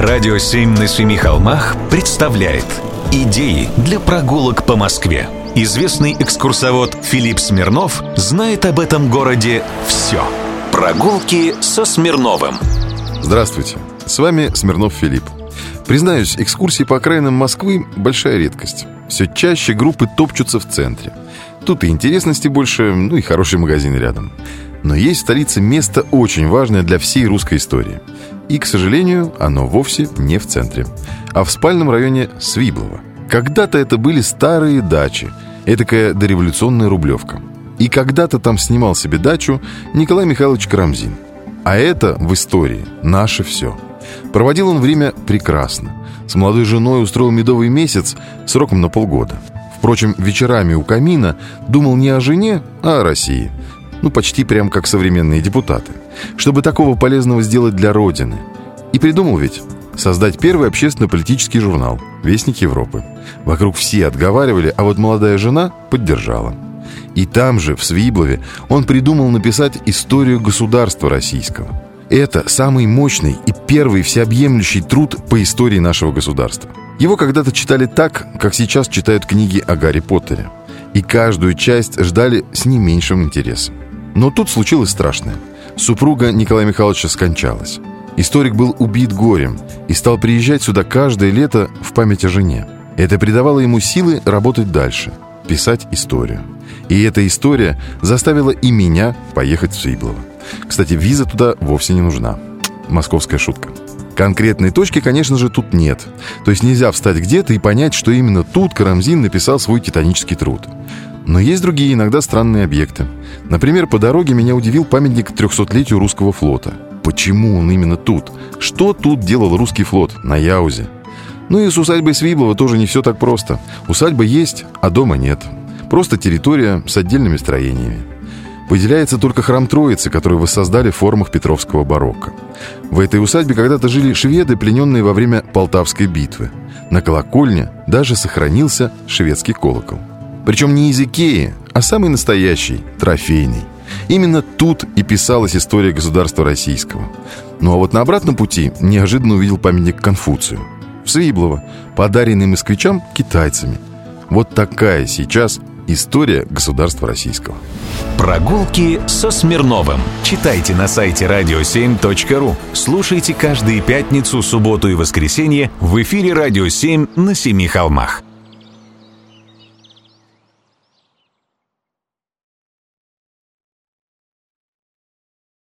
Радио «Семь на семи холмах» представляет Идеи для прогулок по Москве. Известный экскурсовод Филипп Смирнов знает об этом городе все. Прогулки со Смирновым. Здравствуйте, с вами Смирнов Филипп. Признаюсь, экскурсии по окраинам Москвы – большая редкость. Все чаще группы топчутся в центре. Тут и интересности больше, ну и хороший магазин рядом. Но есть в столице место очень важное для всей русской истории. И, к сожалению, оно вовсе не в центре, а в спальном районе Свиблова. Когда-то это были старые дачи, этакая дореволюционная рублевка. И когда-то там снимал себе дачу Николай Михайлович Карамзин. А это в истории наше все. Проводил он время прекрасно. С молодой женой устроил медовый месяц сроком на полгода. Впрочем, вечерами у камина думал не о жене, а о России – ну, почти прям как современные депутаты. Чтобы такого полезного сделать для Родины. И придумал ведь создать первый общественно-политический журнал «Вестник Европы». Вокруг все отговаривали, а вот молодая жена поддержала. И там же, в Свиблове, он придумал написать историю государства российского. Это самый мощный и первый всеобъемлющий труд по истории нашего государства. Его когда-то читали так, как сейчас читают книги о Гарри Поттере. И каждую часть ждали с не меньшим интересом. Но тут случилось страшное. Супруга Николая Михайловича скончалась. Историк был убит горем и стал приезжать сюда каждое лето в память о жене. Это придавало ему силы работать дальше, писать историю. И эта история заставила и меня поехать в Свиблово. Кстати, виза туда вовсе не нужна. Московская шутка. Конкретной точки, конечно же, тут нет. То есть нельзя встать где-то и понять, что именно тут Карамзин написал свой титанический труд. Но есть другие, иногда странные объекты. Например, по дороге меня удивил памятник 300-летию русского флота. Почему он именно тут? Что тут делал русский флот на Яузе? Ну и с усадьбой Свиблова тоже не все так просто. Усадьба есть, а дома нет. Просто территория с отдельными строениями. Выделяется только храм Троицы, который воссоздали в формах Петровского барокко. В этой усадьбе когда-то жили шведы, плененные во время Полтавской битвы. На колокольне даже сохранился шведский колокол. Причем не из Икеи, а самый настоящий, трофейный. Именно тут и писалась история государства российского. Ну а вот на обратном пути неожиданно увидел памятник Конфуцию. В Свиблово, подаренный москвичам китайцами. Вот такая сейчас история государства российского. Прогулки со Смирновым. Читайте на сайте radio7.ru. Слушайте каждые пятницу, субботу и воскресенье в эфире «Радио 7» на Семи холмах.